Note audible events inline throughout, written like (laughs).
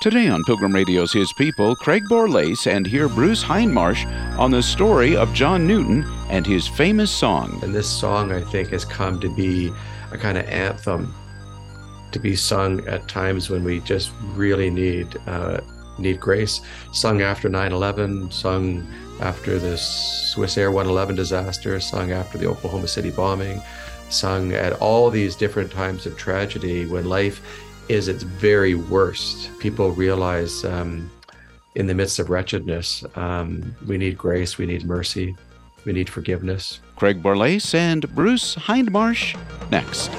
Today on Pilgrim Radio's His People, Craig Borlase and hear Bruce Hindmarsh on the story of John Newton and his famous song. And this song, I think, has come to be a kind of anthem to be sung at times when we just really need uh, need grace. Sung after 9/11, sung after the Swiss Air 111 disaster, sung after the Oklahoma City bombing, sung at all these different times of tragedy when life is its very worst. People realize um, in the midst of wretchedness, um, we need grace, we need mercy, we need forgiveness. Craig Borlase and Bruce Hindmarsh next.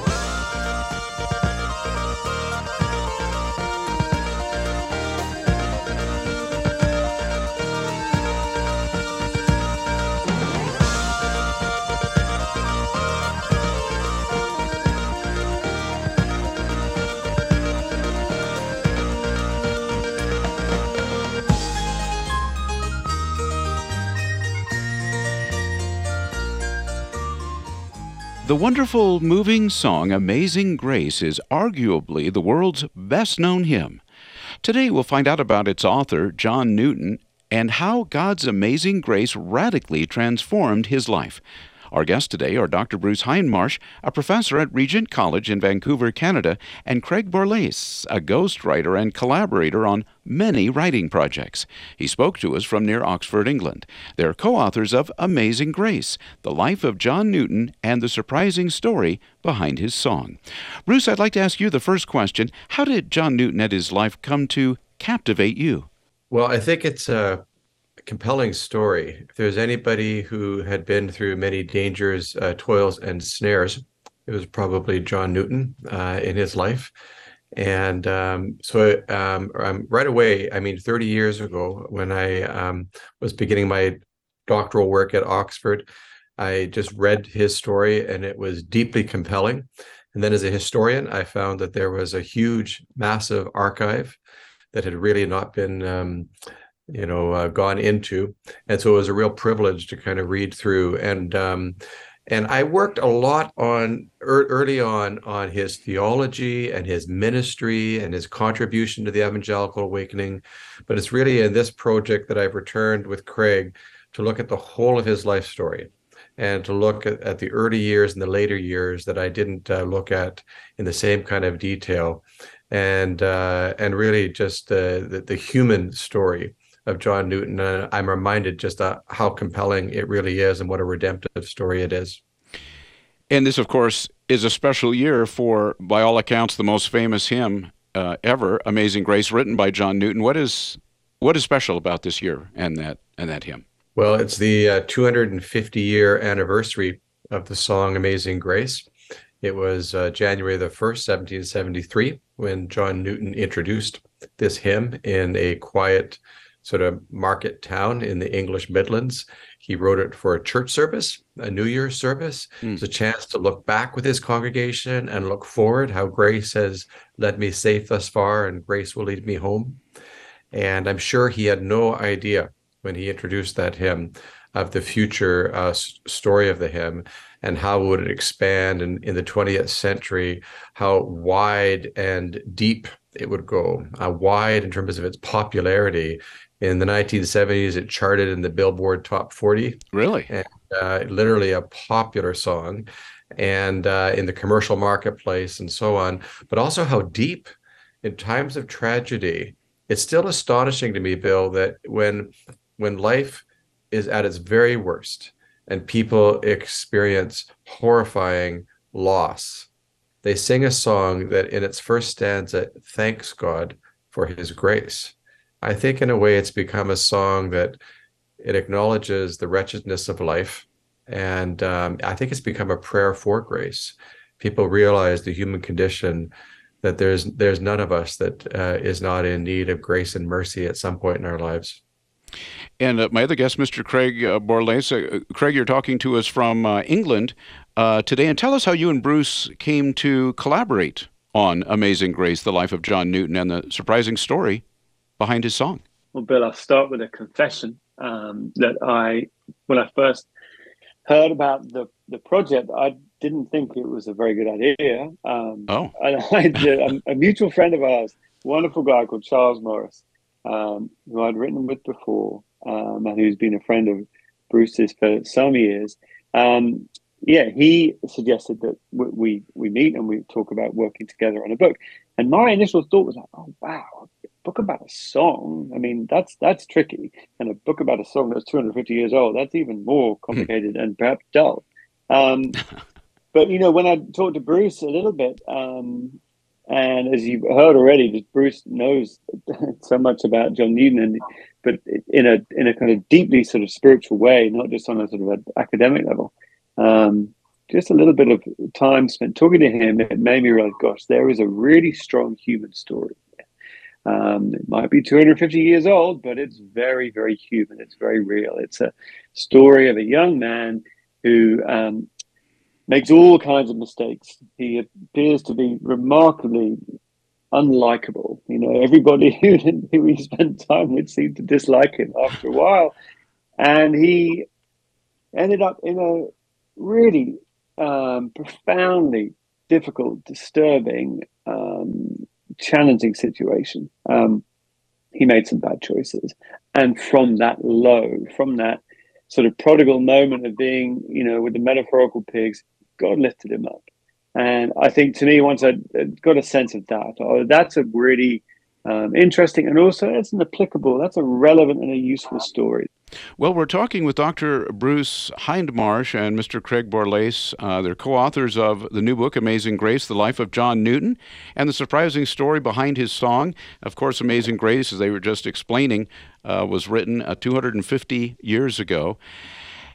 The wonderful, moving song Amazing Grace is arguably the world's best known hymn. Today we'll find out about its author, John Newton, and how God's amazing grace radically transformed his life. Our guests today are Dr. Bruce Hindmarsh, a professor at Regent College in Vancouver, Canada, and Craig Borlase, a ghostwriter and collaborator on many writing projects. He spoke to us from near Oxford, England. They're co authors of Amazing Grace, The Life of John Newton, and the surprising story behind his song. Bruce, I'd like to ask you the first question How did John Newton and his life come to captivate you? Well, I think it's a compelling story. If there's anybody who had been through many dangers, uh, toils, and snares, it was probably John Newton uh, in his life. And um, so, um, um, right away, I mean, 30 years ago, when I um, was beginning my doctoral work at Oxford, I just read his story and it was deeply compelling. And then, as a historian, I found that there was a huge, massive archive that had really not been um, you know uh, gone into. And so it was a real privilege to kind of read through. And um, and I worked a lot on er, early on on his theology and his ministry and his contribution to the evangelical awakening. But it's really in this project that I've returned with Craig to look at the whole of his life story and to look at, at the early years and the later years that I didn't uh, look at in the same kind of detail. And uh, and really just the, the human story of John Newton. And I'm reminded just uh, how compelling it really is and what a redemptive story it is. And this, of course, is a special year for, by all accounts, the most famous hymn uh, ever, "Amazing Grace," written by John Newton. What is what is special about this year and that and that hymn? Well, it's the uh, 250 year anniversary of the song "Amazing Grace." It was uh, January the 1st, 1773, when John Newton introduced this hymn in a quiet sort of market town in the English Midlands. He wrote it for a church service, a New Year's service. Mm. It's a chance to look back with his congregation and look forward, how grace has led me safe thus far and grace will lead me home. And I'm sure he had no idea when he introduced that hymn of the future uh, story of the hymn and how would it expand in, in the 20th century, how wide and deep it would go, uh, wide in terms of its popularity in the 1970s, it charted in the Billboard Top 40. Really? And, uh, literally a popular song, and uh, in the commercial marketplace and so on. But also how deep, in times of tragedy, it's still astonishing to me, Bill, that when when life is at its very worst and people experience horrifying loss, they sing a song that in its first stanza thanks God for His grace I think in a way it's become a song that it acknowledges the wretchedness of life. And um, I think it's become a prayer for grace. People realize the human condition that there's there's none of us that uh, is not in need of grace and mercy at some point in our lives. And uh, my other guest, Mr. Craig uh, Borlase. Uh, Craig, you're talking to us from uh, England uh, today, and tell us how you and Bruce came to collaborate on Amazing Grace, the life of John Newton, and the surprising story behind his song? Well, Bill, I'll start with a confession um, that I, when I first heard about the, the project, I didn't think it was a very good idea. Um, oh. (laughs) I, a, a, mutual friend of ours wonderful guy called Charles Morris, um, who I'd written with before, um, and who's been a friend of Bruce's for some years. Um, yeah, he suggested that we we meet and we talk about working together on a book. And my initial thought was like, oh wow, book about a song. I mean, that's that's tricky. And a book about a song that's 250 years old, that's even more hmm. complicated and perhaps dull. Um, (laughs) but you know, when I talked to Bruce a little bit, um, and as you've heard already, that Bruce knows (laughs) so much about John Newton, and but in a in a kind of deeply sort of spiritual way, not just on a sort of an academic level. Um, just a little bit of time spent talking to him, it made me realize, gosh, there is a really strong human story. Um, it might be 250 years old, but it's very, very human. It's very real. It's a story of a young man who um, makes all kinds of mistakes. He appears to be remarkably unlikable. You know, everybody (laughs) who, who he spent time with seemed to dislike him after a while. And he ended up in a really um, profoundly difficult, disturbing, um, challenging situation. Um, he made some bad choices. And from that low, from that sort of prodigal moment of being, you know, with the metaphorical pigs, God lifted him up. And I think to me, once I got a sense of that, oh, that's a really um, interesting and also it's an applicable, that's a relevant and a useful story. Well, we're talking with Dr. Bruce Hindmarsh and Mr. Craig Borlase. Uh, they're co authors of the new book, Amazing Grace The Life of John Newton, and the surprising story behind his song. Of course, Amazing Grace, as they were just explaining, uh, was written uh, 250 years ago.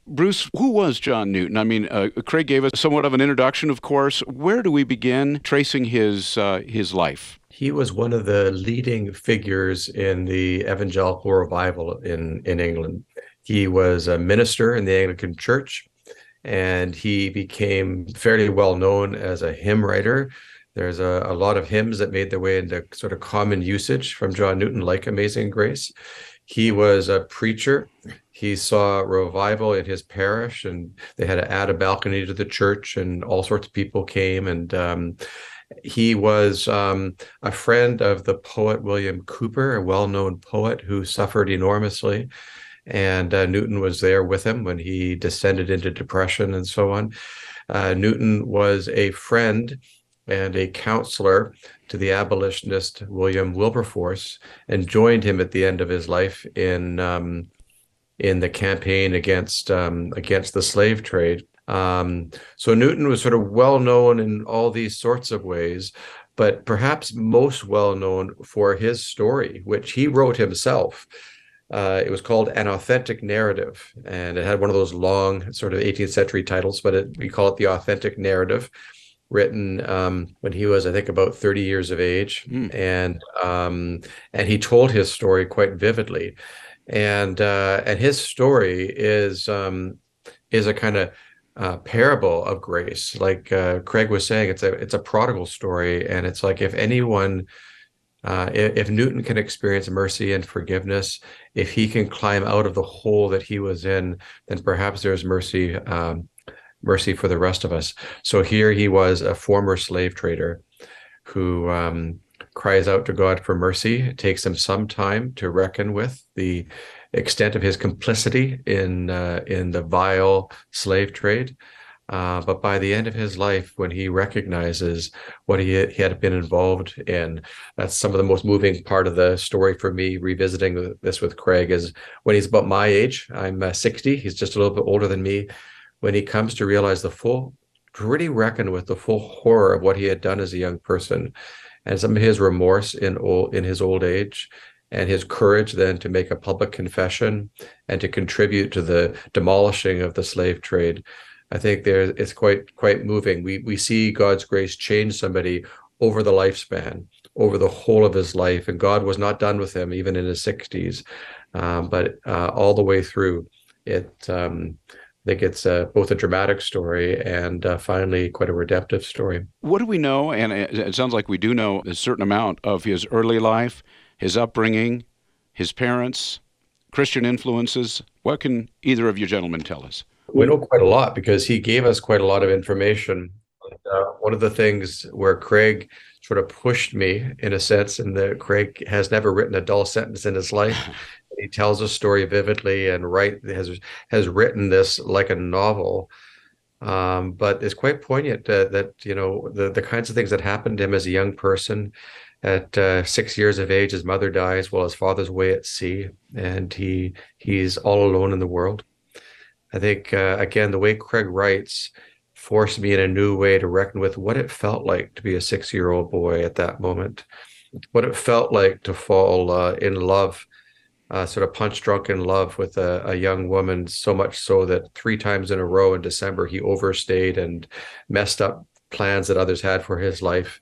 Bruce, who was John Newton? I mean, uh, Craig gave us somewhat of an introduction, of course. Where do we begin tracing his uh, his life? He was one of the leading figures in the evangelical revival in in England. He was a minister in the Anglican Church, and he became fairly well known as a hymn writer. There's a, a lot of hymns that made their way into sort of common usage from John Newton, like Amazing Grace. He was a preacher. He saw revival in his parish, and they had to add a balcony to the church, and all sorts of people came. And um, he was um, a friend of the poet William Cowper, a well known poet who suffered enormously. And uh, Newton was there with him when he descended into depression and so on. Uh, Newton was a friend and a counselor to the abolitionist William Wilberforce and joined him at the end of his life in um, in the campaign against um, against the slave trade. Um, so Newton was sort of well known in all these sorts of ways, but perhaps most well known for his story, which he wrote himself. Uh, it was called An Authentic Narrative, and it had one of those long sort of 18th century titles, but it, we call it the Authentic Narrative written um, when he was, I think, about 30 years of age, mm. and um, and he told his story quite vividly, and uh, and his story is um, is a kind of uh, parable of grace, like uh, Craig was saying. It's a it's a prodigal story, and it's like if anyone. Uh, if, Newton can experience mercy and forgiveness, if he can climb out of the hole that he was in, then perhaps there's mercy um, mercy for the rest of us. So here he was a former slave trader who um, cries out to God for mercy. It takes him some time to reckon with the extent of his complicity in uh, in the vile slave trade. Uh, but by the end of his life, when he recognizes what he, he had been involved in, that's some of the most moving part of the story for me. Revisiting this with Craig is when he's about my age. I'm uh, 60. He's just a little bit older than me when he comes to realize the full, to really reckon with the full horror of what he had done as a young person, and some of his remorse in old in his old age, and his courage then to make a public confession and to contribute to the demolishing of the slave trade. I think there it's quite quite moving. We we see God's grace change somebody over the lifespan, over the whole of his life, and God was not done with him even in his sixties, um, but uh, all the way through. It um, I think it's uh, both a dramatic story and uh, finally quite a redemptive story. What do we know? And it sounds like we do know a certain amount of his early life, his upbringing, his parents, Christian influences. What can either of you gentlemen tell us? We know quite a lot because he gave us quite a lot of information. Uh, one of the things where Craig sort of pushed me in a sense. And that Craig has never written a dull sentence in his life. (laughs) he tells a story vividly and right has has written this like a novel. Um, but it's quite poignant uh, that you know the the kinds of things that happened to him as a young person. At uh, six years of age, his mother dies while his father's away at sea, and he he's all alone in the world. I think uh, again the way Craig writes forced me in a new way to reckon with what it felt like to be a six-year-old boy at that moment, what it felt like to fall uh, in love uh, sort of punch drunk in love with a, a, young woman, so much so that three times in a row in December he overstayed and messed up plans that others had for his life.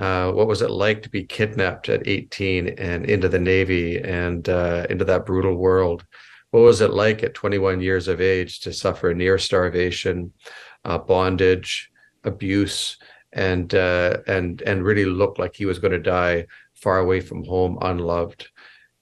Uh, what was it like to be kidnapped at 18 and into the Navy and uh, into that brutal world? What was it like at 21 years of age to suffer near starvation, uh, bondage, abuse, and uh, and and really look like he was going to die far away from home, unloved?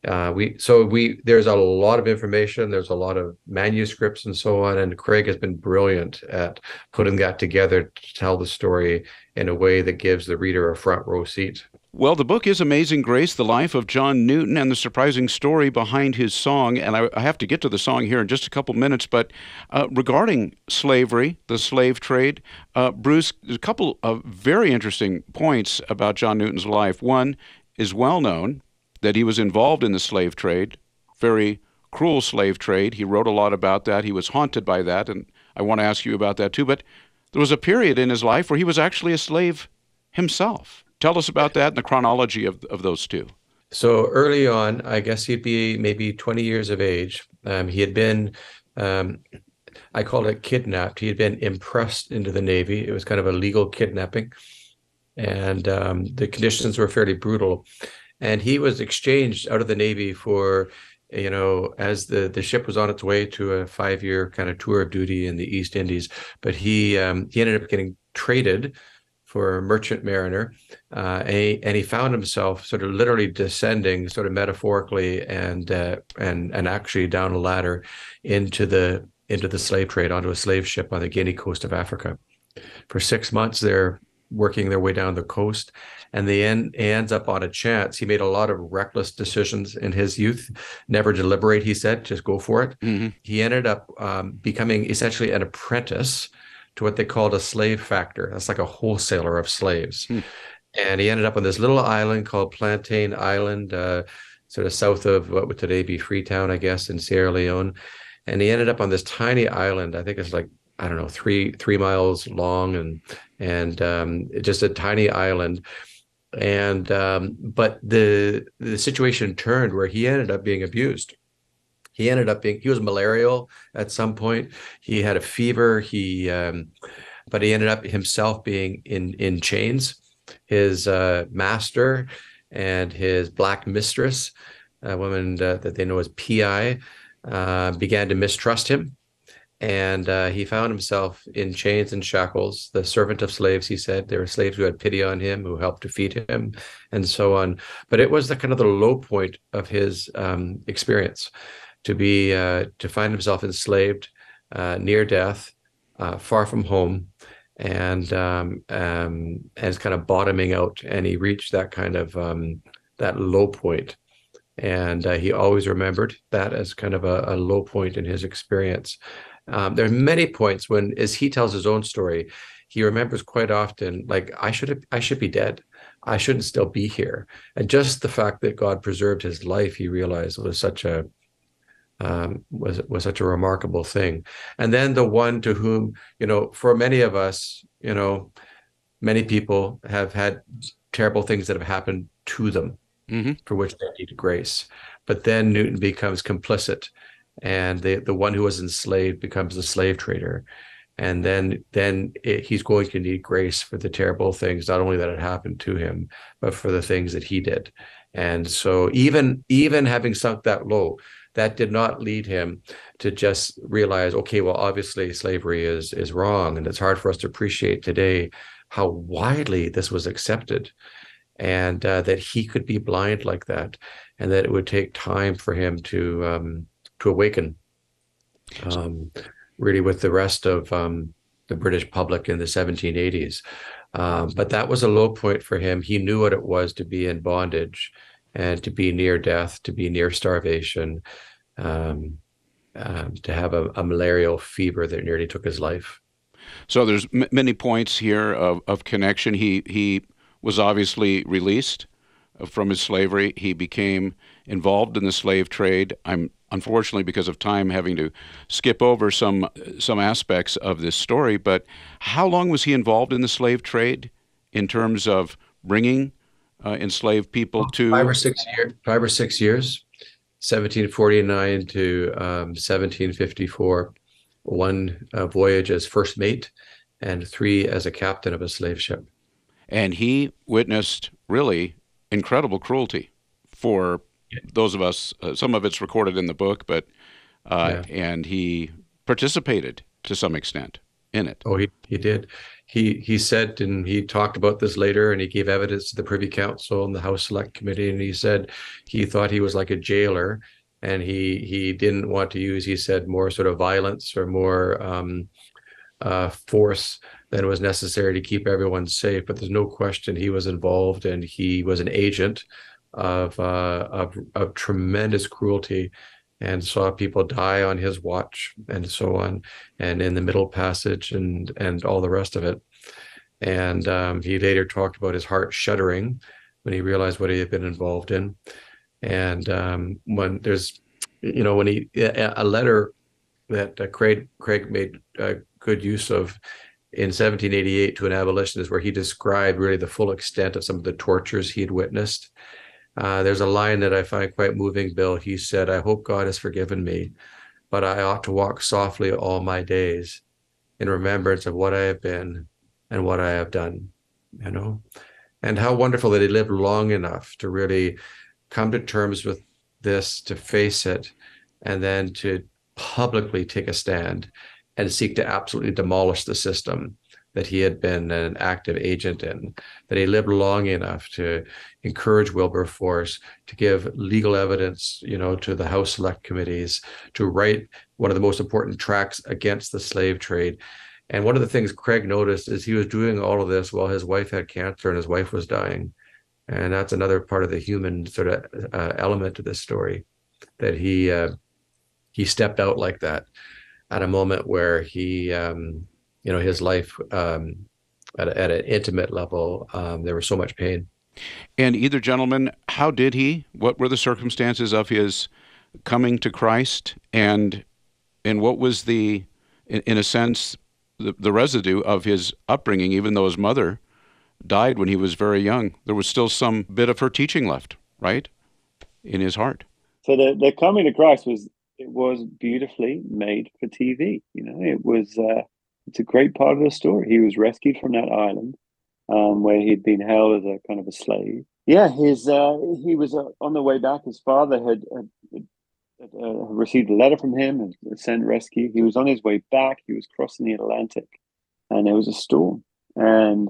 Uh, we so we there's a lot of information there's a lot of manuscripts and so on and craig has been brilliant at putting that together to tell the story in a way that gives the reader a front row seat well, the book is Amazing Grace, the life of John Newton and the surprising story behind his song. And I, I have to get to the song here in just a couple minutes. But uh, regarding slavery, the slave trade, uh, Bruce, a couple of very interesting points about John Newton's life. One is well known, that he was involved in the slave trade, very cruel slave trade. He wrote a lot about that. He was haunted by that, and I want to ask you about that too. But there was a period in his life where he was actually a slave himself. Tell us about that and the chronology of, of those two. So early on, I guess he'd be maybe 20 years of age. Um, he had been, um, I call it kidnapped. He had been impressed into the Navy. It was kind of a legal kidnapping. And um, the conditions were fairly brutal and he was exchanged out of the navy for you know as the the ship was on its way to a five year kind of tour of duty in the east indies. But he um, he ended up getting traded for a merchant mariner uh, and, he, and he found himself sort of literally descending sort of metaphorically and uh, and and actually down a ladder into the into the slave trade onto a slave ship on the guinea coast of africa. For six months they're working their way down the coast and the end ends up on a chance. He made a lot of reckless decisions in his youth, never deliberate. He said, just go for it. Mm-hmm. He ended up um, becoming essentially an apprentice to what they called a slave factor. That's like a wholesaler of slaves. Mm. And he ended up on this little island called Plantain Island, uh, sort of south of what would today be Freetown, I guess, in Sierra Leone. And he ended up on this tiny island. I think it's like I don't know, three three miles long and and um, just a tiny island. And um, but the the situation turned where he ended up being abused. He ended up being he was malarial at some point. He had a fever. He um, but he ended up himself being in in chains. His uh, master and his black mistress a woman uh, that they know as pi uh, began to mistrust him and uh, he found himself in chains and shackles. The servant of slaves he said. There were slaves who had pity on him who helped to feed him and so on. But it was the kind of the low point of his um, experience to be uh, to find himself enslaved uh, near death uh, far from home and um, um, and kind of bottoming out. And he reached that kind of um, that low point. And uh, he always remembered that as kind of a, a low point in his experience um, there are many points when, as he tells his own story, he remembers quite often, like I should have, I should be dead. I shouldn't still be here. And just the fact that God preserved his life, he realized was such a um, was was such a remarkable thing. And then the one to whom, you know, for many of us, you know, many people have had terrible things that have happened to them mm-hmm. for which they need grace. But then Newton becomes complicit and the the one who was enslaved becomes a slave trader. And then then it, he's going to need grace for the terrible things not only that had happened to him but for the things that he did. And so even even having sunk that low that did not lead him to just realize okay well obviously slavery is is wrong and it's hard for us to appreciate today how widely this was accepted and uh, that he could be blind like that and that it would take time for him to um, to awaken um, really with the rest of um, the British public in the 1780s. Um, but that was a low point for him. He knew what it was to be in bondage and to be near death, to be near starvation, um, um, to have a, a, malarial fever that nearly took his life. So there's m- many points here of, of connection. He he was obviously released from his slavery. He became involved in the slave trade. I'm unfortunately because of time having to skip over some some aspects of this story. But how long was he involved in the slave trade in terms of bringing uh, enslaved people to five or six years? Five or six years, 1749 to um, 1754. One uh, voyage as first mate, and three as a captain of a slave ship. And he witnessed really incredible cruelty for those of us. Uh, some of it's recorded in the book, but uh, yeah. and he participated to some extent in it. Oh, he he did. He he said, and he talked about this later, and he gave evidence to the Privy Council and the House Select Committee, and he said he thought he was like a jailer, and he he didn't want to use, he said, more sort of violence or more um, uh, force than was necessary to keep everyone safe. But there's no question he was involved, and he was an agent of, uh, of, of tremendous cruelty and saw people die on his watch and so on and in the middle passage and and all the rest of it. And um, he later talked about his heart shuddering when he realized what he had been involved in. And um, when there's you know when he a letter that uh, craig craig made uh, good use of in 1788 to an abolitionist where he described really the full extent of some of the tortures he had witnessed uh, there's a line that I find quite moving, Bill. He said, I hope God has forgiven me, but I ought to walk softly all my days in remembrance of what I have been and what I have done, you know? And how wonderful that he lived long enough to really come to terms with this, to face it, and then to publicly take a stand and seek to absolutely demolish the system that he had been an active agent in, that he lived long enough to encourage Wilberforce to give legal evidence, you know, to the House Select Committees, to write one of the most important tracts against the slave trade. And one of the things Craig noticed is he was doing all of this while his wife had cancer and his wife was dying. And that's another part of the human sort of uh, element to this story, that he uh, he stepped out like that at a moment where he um, you know his life um, at, at an intimate level. Um, there was so much pain. And either gentleman, how did he? What were the circumstances of his coming to Christ? And and what was the, in, in a sense, the, the residue of his upbringing? Even though his mother died when he was very young, there was still some bit of her teaching left, right, in his heart. So the the coming to Christ was it was beautifully made for TV. You know, it was. Uh, it's a great part of the story. He was rescued from that island um, where he'd been held as a kind of a slave. Yeah, his uh, he was uh, on the way back. His father had, had, had uh, received a letter from him and sent rescue. He was on his way back. He was crossing the Atlantic, and there was a storm. And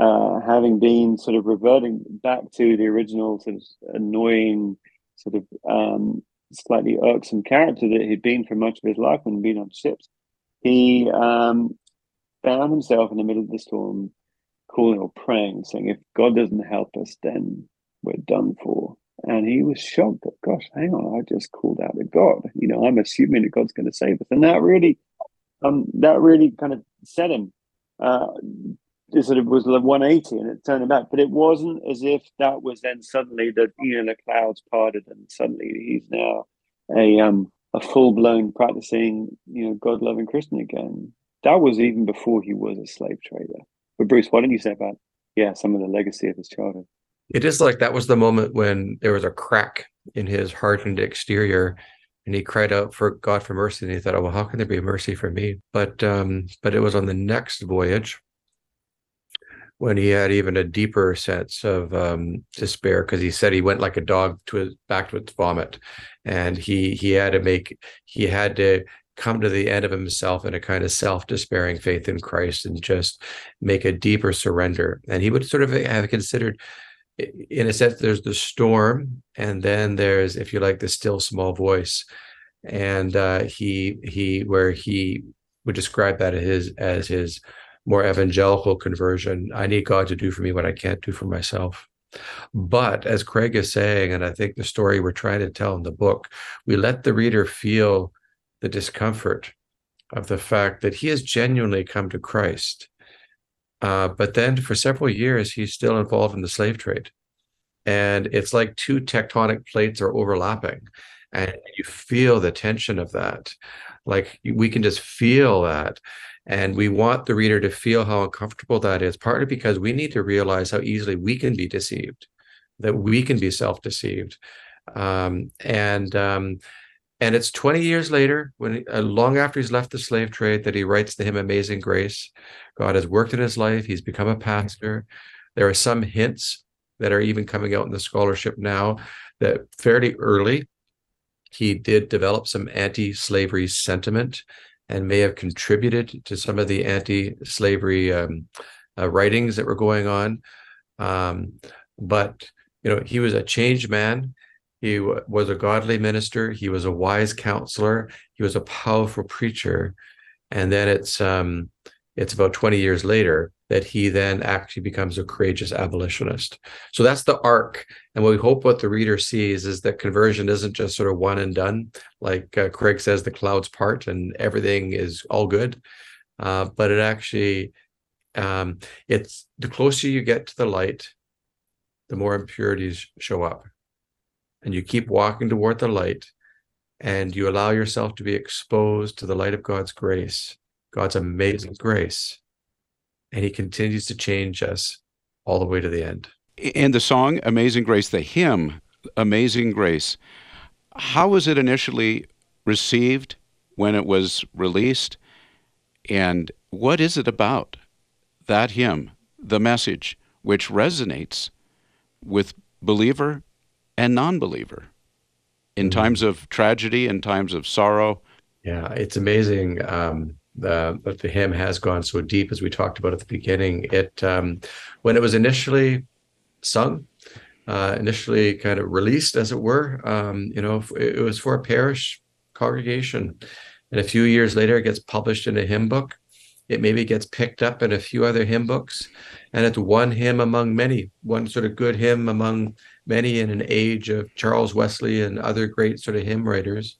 uh, having been sort of reverting back to the original sort of annoying, sort of um, slightly irksome character that he'd been for much of his life when being on ships, he um, found himself in the middle of the storm, calling or praying, saying, "If God doesn't help us, then we're done for." And he was shocked that, gosh, hang on, I just called out to God. You know, I'm assuming that God's going to save us, and that really, um, that really kind of set him. Uh, it sort of was the 180 and it turned him back. But it wasn't as if that was then suddenly that you know the clouds parted and suddenly he's now a um a full blown practicing, you know, God loving Christian again. That was even before he was a slave trader. But Bruce, why don't you say about yeah some of the legacy of his childhood? It is like that was the moment when there was a crack in his hardened exterior, and he cried out for God for mercy. And he thought, "Oh, well, how can there be mercy for me?" But um, but it was on the next voyage when he had even a deeper sense of um, despair because he said he went like a dog to his, back to its vomit, and he he had to make he had to come to the end of himself in a kind of self-despairing faith in Christ and just make a deeper surrender. And he would sort of have considered, in a sense, there's the storm, and then there's, if you like, the still small voice. And uh, he he where he would describe that as his as his more evangelical conversion. I need God to do for me what I can't do for myself. But as Craig is saying, and I think the story we're trying to tell in the book, we let the reader feel the discomfort of the fact that he has genuinely come to Christ. Uh, but then for several years, he's still involved in the slave trade. And it's like two tectonic plates are overlapping. And you feel the tension of that. Like we can just feel that. And we want the reader to feel how uncomfortable that is, partly because we need to realize how easily we can be deceived, that we can be self deceived. Um, and um, and it's 20 years later, when uh, long after he's left the slave trade, that he writes to him Amazing Grace. God has worked in his life. He's become a pastor. There are some hints that are even coming out in the scholarship now that fairly early he did develop some anti-slavery sentiment and may have contributed to some of the anti-slavery um, uh, writings that were going on. Um, but you know, he was a changed man. He w- was a godly minister. He was a wise counselor. He was a powerful preacher. And then it's um, it's about 20 years later that he then actually becomes a courageous abolitionist. So that's the arc. And what we hope what the reader sees is that conversion isn't just sort of one and done. Like uh, Craig says, the clouds part and everything is all good. Uh, but it actually, um, it's the closer you get to the light, the more impurities show up. And you keep walking toward the light and you allow yourself to be exposed to the light of God's grace, God's amazing grace and he continues to change us all the way to the end. And the song Amazing Grace, the hymn Amazing Grace, how was it initially received when it was released? And what is it about that hymn, the message, which resonates with believer and non believer in mm-hmm. times of tragedy, in times of sorrow? Yeah, it's amazing. Um, the, that the hymn has gone so deep as we talked about at the beginning. It um, when it was initially sung, uh, initially kind of released, as it were, um, you know, it was for a parish congregation, and a few years later, it gets published in a hymn book. It maybe gets picked up in a few other hymn books, and it's one hymn among many, one sort of good hymn among many in an age of Charles Wesley and other great sort of hymn writers.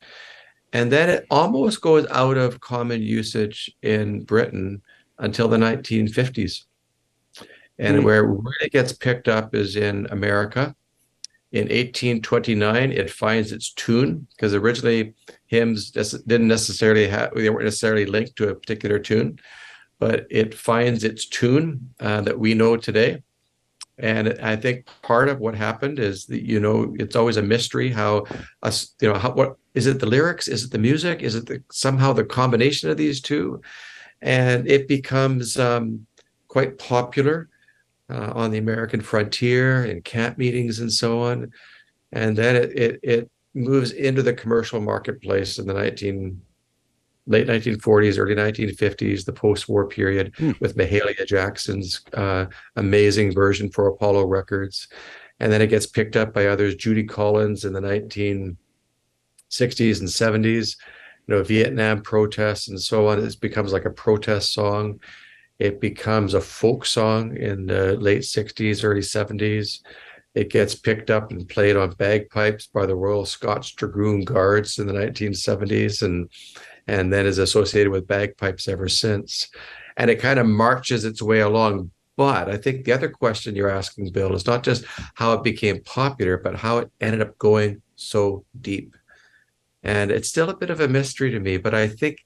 And then it almost goes out of common usage in Britain until the 1950s. And mm. where it really gets picked up is in America. In 1829, it finds its tune because originally hymns didn't necessarily have, they weren't necessarily linked to a particular tune, but it finds its tune uh, that we know today. And I think part of what happened is that you know it's always a mystery how us you know how what is it the lyrics? Is it the music? Is it the, somehow the combination of these two, and it becomes um, quite popular uh, on the American frontier in camp meetings and so on, and then it it, it moves into the commercial marketplace in the 19 late 1940s, early 1950s, the post-war period, hmm. with Mahalia Jackson's uh, amazing version for Apollo Records, and then it gets picked up by others. Judy Collins in the 1960s and 70s, you know, Vietnam protests and so on. It becomes like a protest song. It becomes a folk song in the late 60s, early 70s. It gets picked up and played on bagpipes by the Royal Scots Dragoon Guards in the 1970s, and and then is associated with bagpipes ever since. And it kind of marches its way along. But I think the other question you're asking, Bill, is not just how it became popular, but how it ended up going so deep. And it's still a bit of a mystery to me, but I think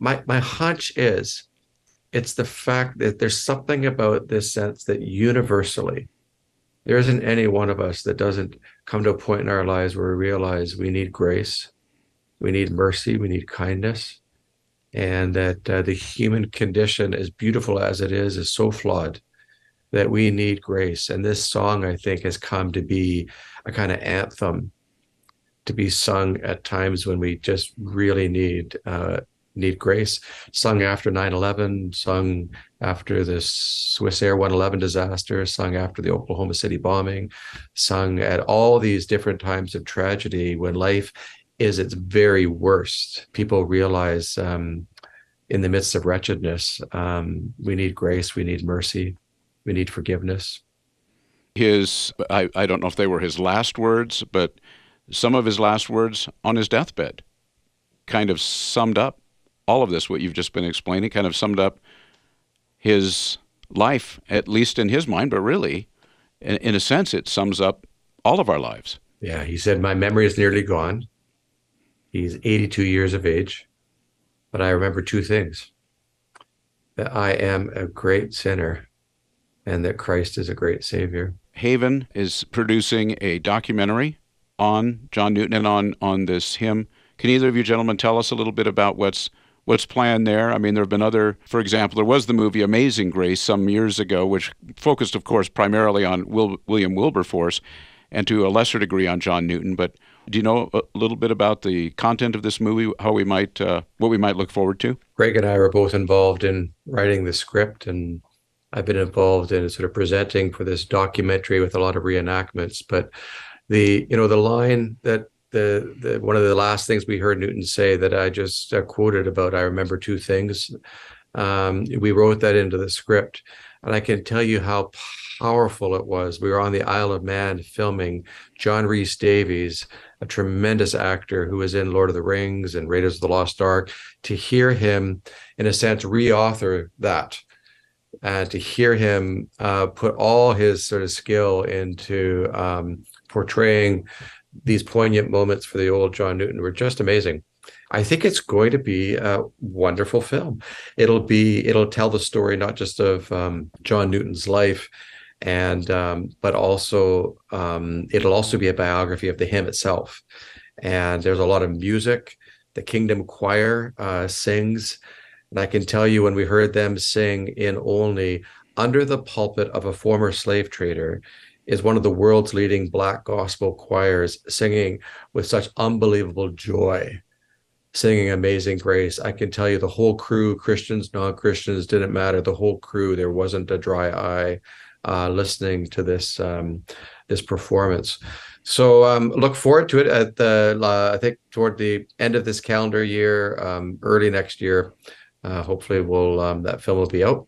my my hunch is it's the fact that there's something about this sense that universally there isn't any one of us that doesn't come to a point in our lives where we realize we need grace we need mercy, we need kindness, and that uh, the human condition, as beautiful as it is, is so flawed that we need grace. And this song, I think, has come to be a kind of anthem to be sung at times when we just really need uh, need grace. Sung after 9/11, sung after the Swiss Air 111 disaster, sung after the Oklahoma City bombing, sung at all these different times of tragedy when life is its very worst. People realize um, in the midst of wretchedness. Um, we need grace, we need mercy, we need forgiveness. His, I, I don't know if they were his last words, but some of his last words on his deathbed kind of summed up all of this, what you've just been explaining, kind of summed up his life, at least in his mind, but really, in, in a sense, it sums up all of our lives. Yeah, he said, My memory is nearly gone. He's 82 years of age, but I remember two things that I am a great sinner and that Christ is a great Savior. Haven is producing a documentary on John Newton and on, on this hymn. Can either of you gentlemen tell us a little bit about what's what's planned there? I mean, there have been other, for example, there was the movie Amazing Grace some years ago, which focused, of course, primarily on Will, William Wilberforce and to a lesser degree on John Newton. But do you know a little bit about the content of this movie, how we might, uh, what we might look forward to? Greg and I were both involved in writing the script, and I've been involved in sort of presenting for this documentary with a lot of reenactments. But the, you know, the line that the, the one of the last things we heard Newton say that I just uh, quoted about, I remember two things. Um, we wrote that into the script, and I can tell you how powerful it was. We were on the Isle of Man filming John Rhys Davies, a tremendous actor who was in Lord of the Rings and Raiders of the Lost Ark. To hear him, in a sense, reauthor that, and to hear him uh, put all his sort of skill into um, portraying these poignant moments for the old John Newton were just amazing. I think it's going to be a wonderful film. It'll be it'll tell the story not just of um, John Newton's life, and um, but also um, it'll also be a biography of the hymn itself. And there's a lot of music. The Kingdom Choir uh, sings, and I can tell you when we heard them sing in Olney under the pulpit of a former slave trader, is one of the world's leading black gospel choirs singing with such unbelievable joy singing amazing grace i can tell you the whole crew christians non-christians didn't matter the whole crew there wasn't a dry eye uh, listening to this um, this performance. So um, look forward to it at the uh, i think toward the end of this calendar year um, early next year uh, hopefully we'll um, that film will be out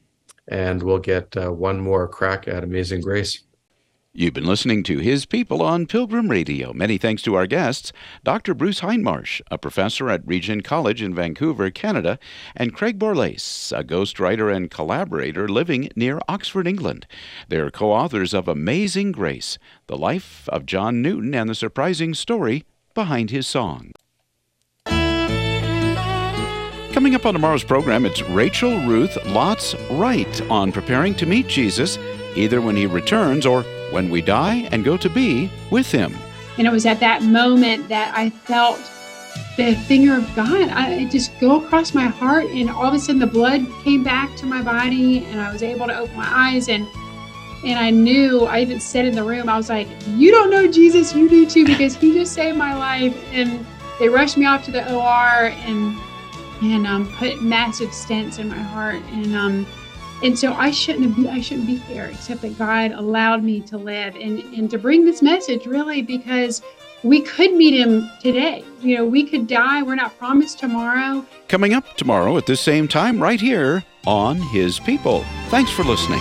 and we'll get uh, one more crack at amazing grace You've been listening to His People on Pilgrim Radio. Many thanks to our guests, Dr. Bruce Hindmarsh, a professor at Regent College in Vancouver, Canada, and Craig Borlase, a ghostwriter and collaborator living near Oxford, England. They're co authors of Amazing Grace, the life of John Newton and the surprising story behind his song. Coming up on tomorrow's program, it's Rachel Ruth Lotz Wright on preparing to meet Jesus, either when he returns or when we die and go to be with Him. And it was at that moment that I felt the finger of God I just go across my heart, and all of a sudden the blood came back to my body, and I was able to open my eyes and and I knew I even said in the room, I was like, "You don't know Jesus, you do too, because He just saved my life." And they rushed me off to the OR and and um, put massive stents in my heart, and um, and so I shouldn't be I shouldn't be here except that God allowed me to live and and to bring this message really because we could meet him today. You know, we could die. We're not promised tomorrow. Coming up tomorrow at this same time right here on His People. Thanks for listening.